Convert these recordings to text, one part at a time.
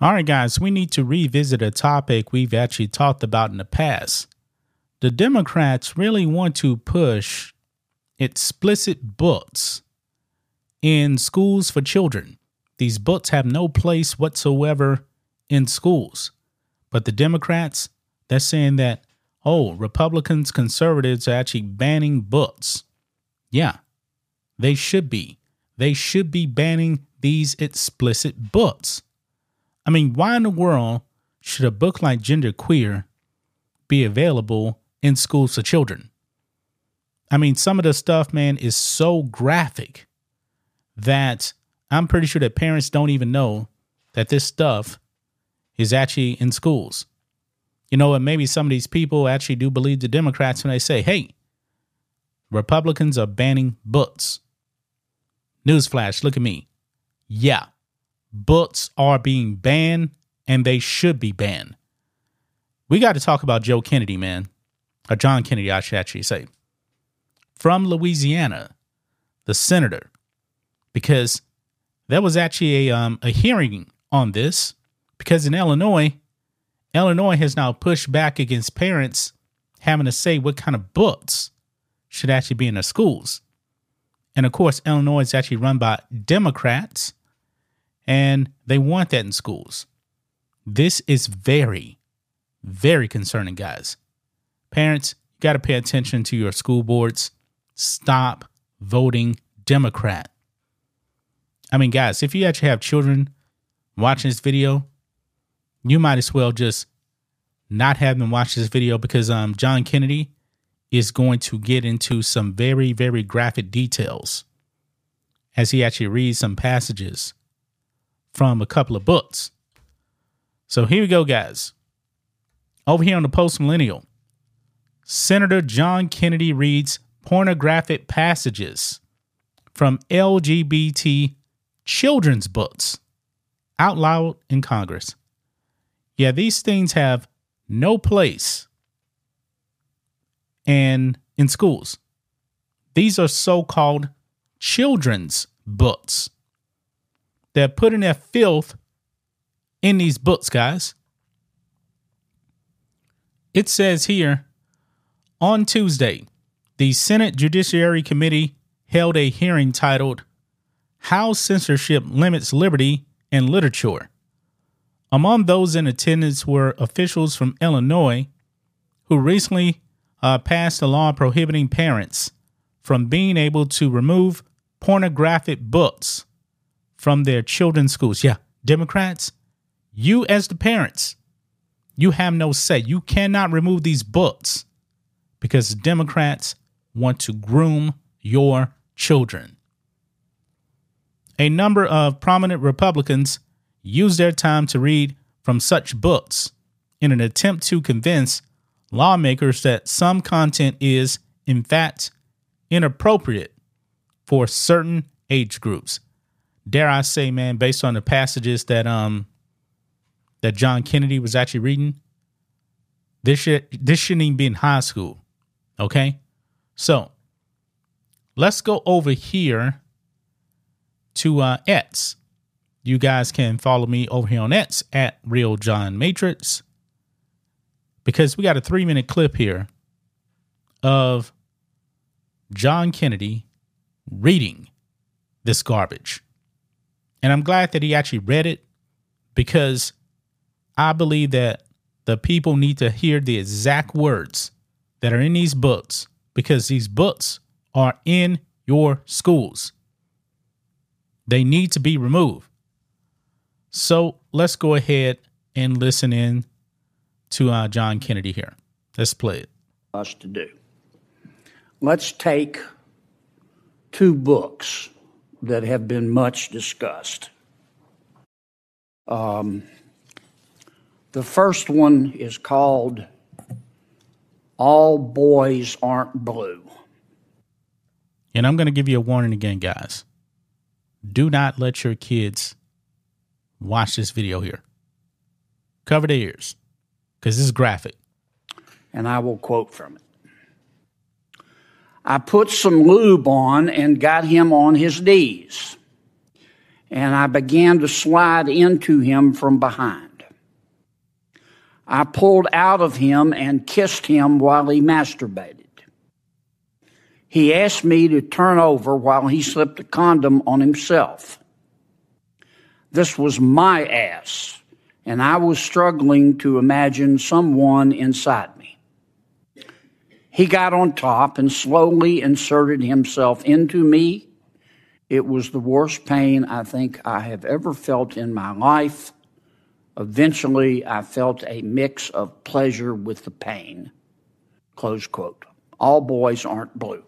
All right, guys, we need to revisit a topic we've actually talked about in the past. The Democrats really want to push explicit books in schools for children. These books have no place whatsoever in schools. But the Democrats, they're saying that, oh, Republicans, conservatives are actually banning books. Yeah, they should be. They should be banning these explicit books. I mean, why in the world should a book like Gender Queer be available in schools for children? I mean, some of the stuff, man, is so graphic that I'm pretty sure that parents don't even know that this stuff is actually in schools. You know, and maybe some of these people actually do believe the Democrats when they say, hey, Republicans are banning books. Newsflash, look at me. Yeah, books are being banned and they should be banned. We got to talk about Joe Kennedy, man, or John Kennedy, I should actually say, from Louisiana, the senator, because there was actually a, um, a hearing on this. Because in Illinois, Illinois has now pushed back against parents having to say what kind of books should actually be in their schools. And of course, Illinois is actually run by Democrats and they want that in schools. This is very, very concerning, guys. Parents, you got to pay attention to your school boards. Stop voting Democrat. I mean, guys, if you actually have children watching this video, you might as well just not have them watch this video because um, John Kennedy is going to get into some very, very graphic details as he actually reads some passages from a couple of books. So here we go, guys. Over here on the Post Millennial, Senator John Kennedy reads pornographic passages from LGBT children's books out loud in Congress. Yeah, these things have no place and in schools. These are so-called children's books. They're putting their filth in these books, guys. It says here on Tuesday, the Senate Judiciary Committee held a hearing titled How Censorship Limits Liberty in Literature. Among those in attendance were officials from Illinois who recently uh, passed a law prohibiting parents from being able to remove pornographic books from their children's schools. Yeah, Democrats, you as the parents, you have no say. You cannot remove these books because Democrats want to groom your children. A number of prominent Republicans use their time to read from such books in an attempt to convince lawmakers that some content is, in fact, inappropriate for certain age groups dare I say, man, based on the passages that um that John Kennedy was actually reading, this should this shouldn't even be in high school. Okay? So let's go over here to uh X. You guys can follow me over here on X at Real John Matrix. Because we got a three minute clip here of John Kennedy reading this garbage. And I'm glad that he actually read it because I believe that the people need to hear the exact words that are in these books because these books are in your schools. They need to be removed. So let's go ahead and listen in to uh, John Kennedy here. Let's play it. Us to do. Let's take two books that have been much discussed. Um, the first one is called All Boys Aren't Blue. And I'm going to give you a warning again, guys. Do not let your kids watch this video here. Cover their ears because this is graphic. And I will quote from it. I put some lube on and got him on his knees. and I began to slide into him from behind. I pulled out of him and kissed him while he masturbated. He asked me to turn over while he slipped a condom on himself. This was my ass, and I was struggling to imagine someone inside. He got on top and slowly inserted himself into me. It was the worst pain I think I have ever felt in my life. Eventually, I felt a mix of pleasure with the pain. Close quote. All boys aren't blue.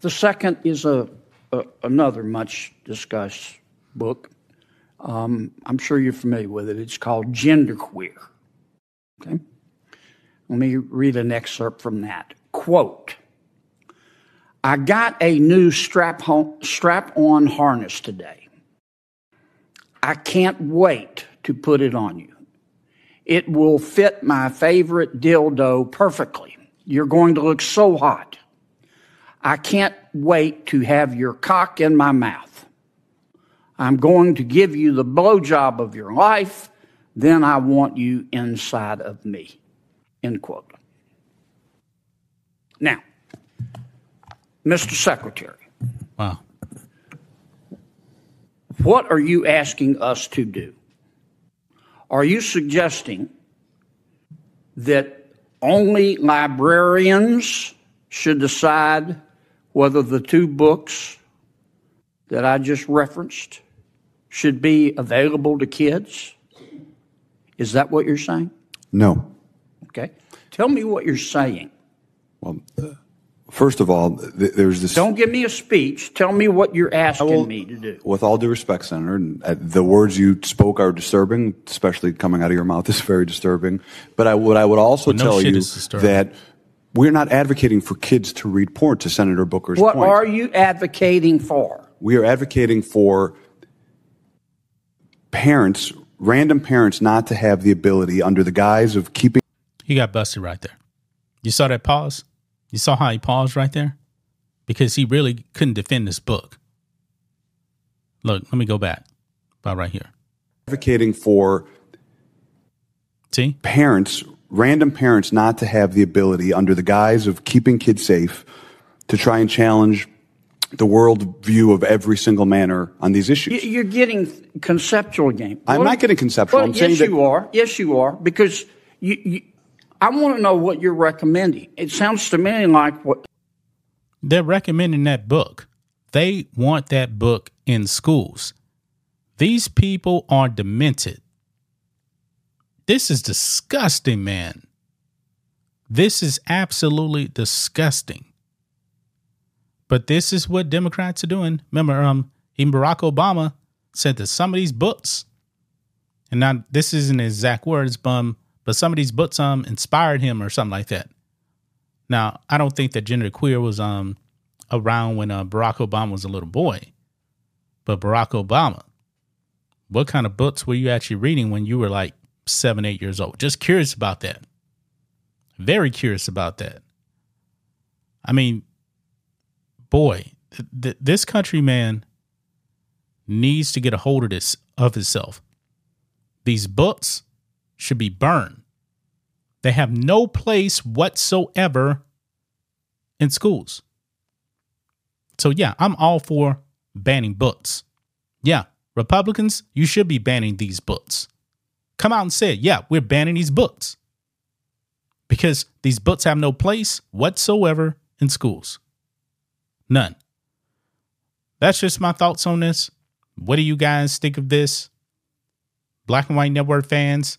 The second is a, a another much discussed book. Um, I'm sure you're familiar with it. It's called Genderqueer. Okay. Let me read an excerpt from that. Quote I got a new strap, strap on harness today. I can't wait to put it on you. It will fit my favorite dildo perfectly. You're going to look so hot. I can't wait to have your cock in my mouth. I'm going to give you the blowjob of your life. Then I want you inside of me. End quote. Now, Mr. Secretary. Wow. What are you asking us to do? Are you suggesting that only librarians should decide whether the two books that I just referenced should be available to kids? Is that what you're saying? No. Okay. Tell me what you're saying. Well, uh, first of all, th- there's this. Don't give me a speech. Tell me what you're asking will, me to do. With all due respect, Senator, uh, the words you spoke are disturbing, especially coming out of your mouth is very disturbing. But I, what I would also well, no tell you that we're not advocating for kids to read porn, to Senator Booker's what point. What are you advocating for? We are advocating for parents, random parents, not to have the ability, under the guise of keeping. He got busted right there. You saw that pause? You saw how he paused right there? Because he really couldn't defend this book. Look, let me go back. About right here. Advocating for See? parents random parents not to have the ability, under the guise of keeping kids safe, to try and challenge the world view of every single manner on these issues. You're getting conceptual game. I'm well, not getting conceptual. Well, I'm saying yes, that you are. Yes, you are. Because you, you, I want to know what you're recommending. It sounds to me like what they're recommending that book. They want that book in schools. These people are demented. This is disgusting, man. This is absolutely disgusting. But this is what Democrats are doing. Remember, um, even Barack Obama said that some of these books, and now this isn't exact words, but, but some these books um inspired him or something like that. Now, I don't think that gender queer was um around when uh, Barack Obama was a little boy, but Barack Obama, what kind of books were you actually reading when you were like seven, eight years old. Just curious about that. Very curious about that. I mean, boy, th- th- this country man needs to get a hold of this of himself. These books should be burned. They have no place whatsoever in schools. So yeah, I'm all for banning books. Yeah, Republicans, you should be banning these books come out and say, yeah, we're banning these books because these books have no place whatsoever in schools. None. That's just my thoughts on this. What do you guys think of this? Black and White Network fans,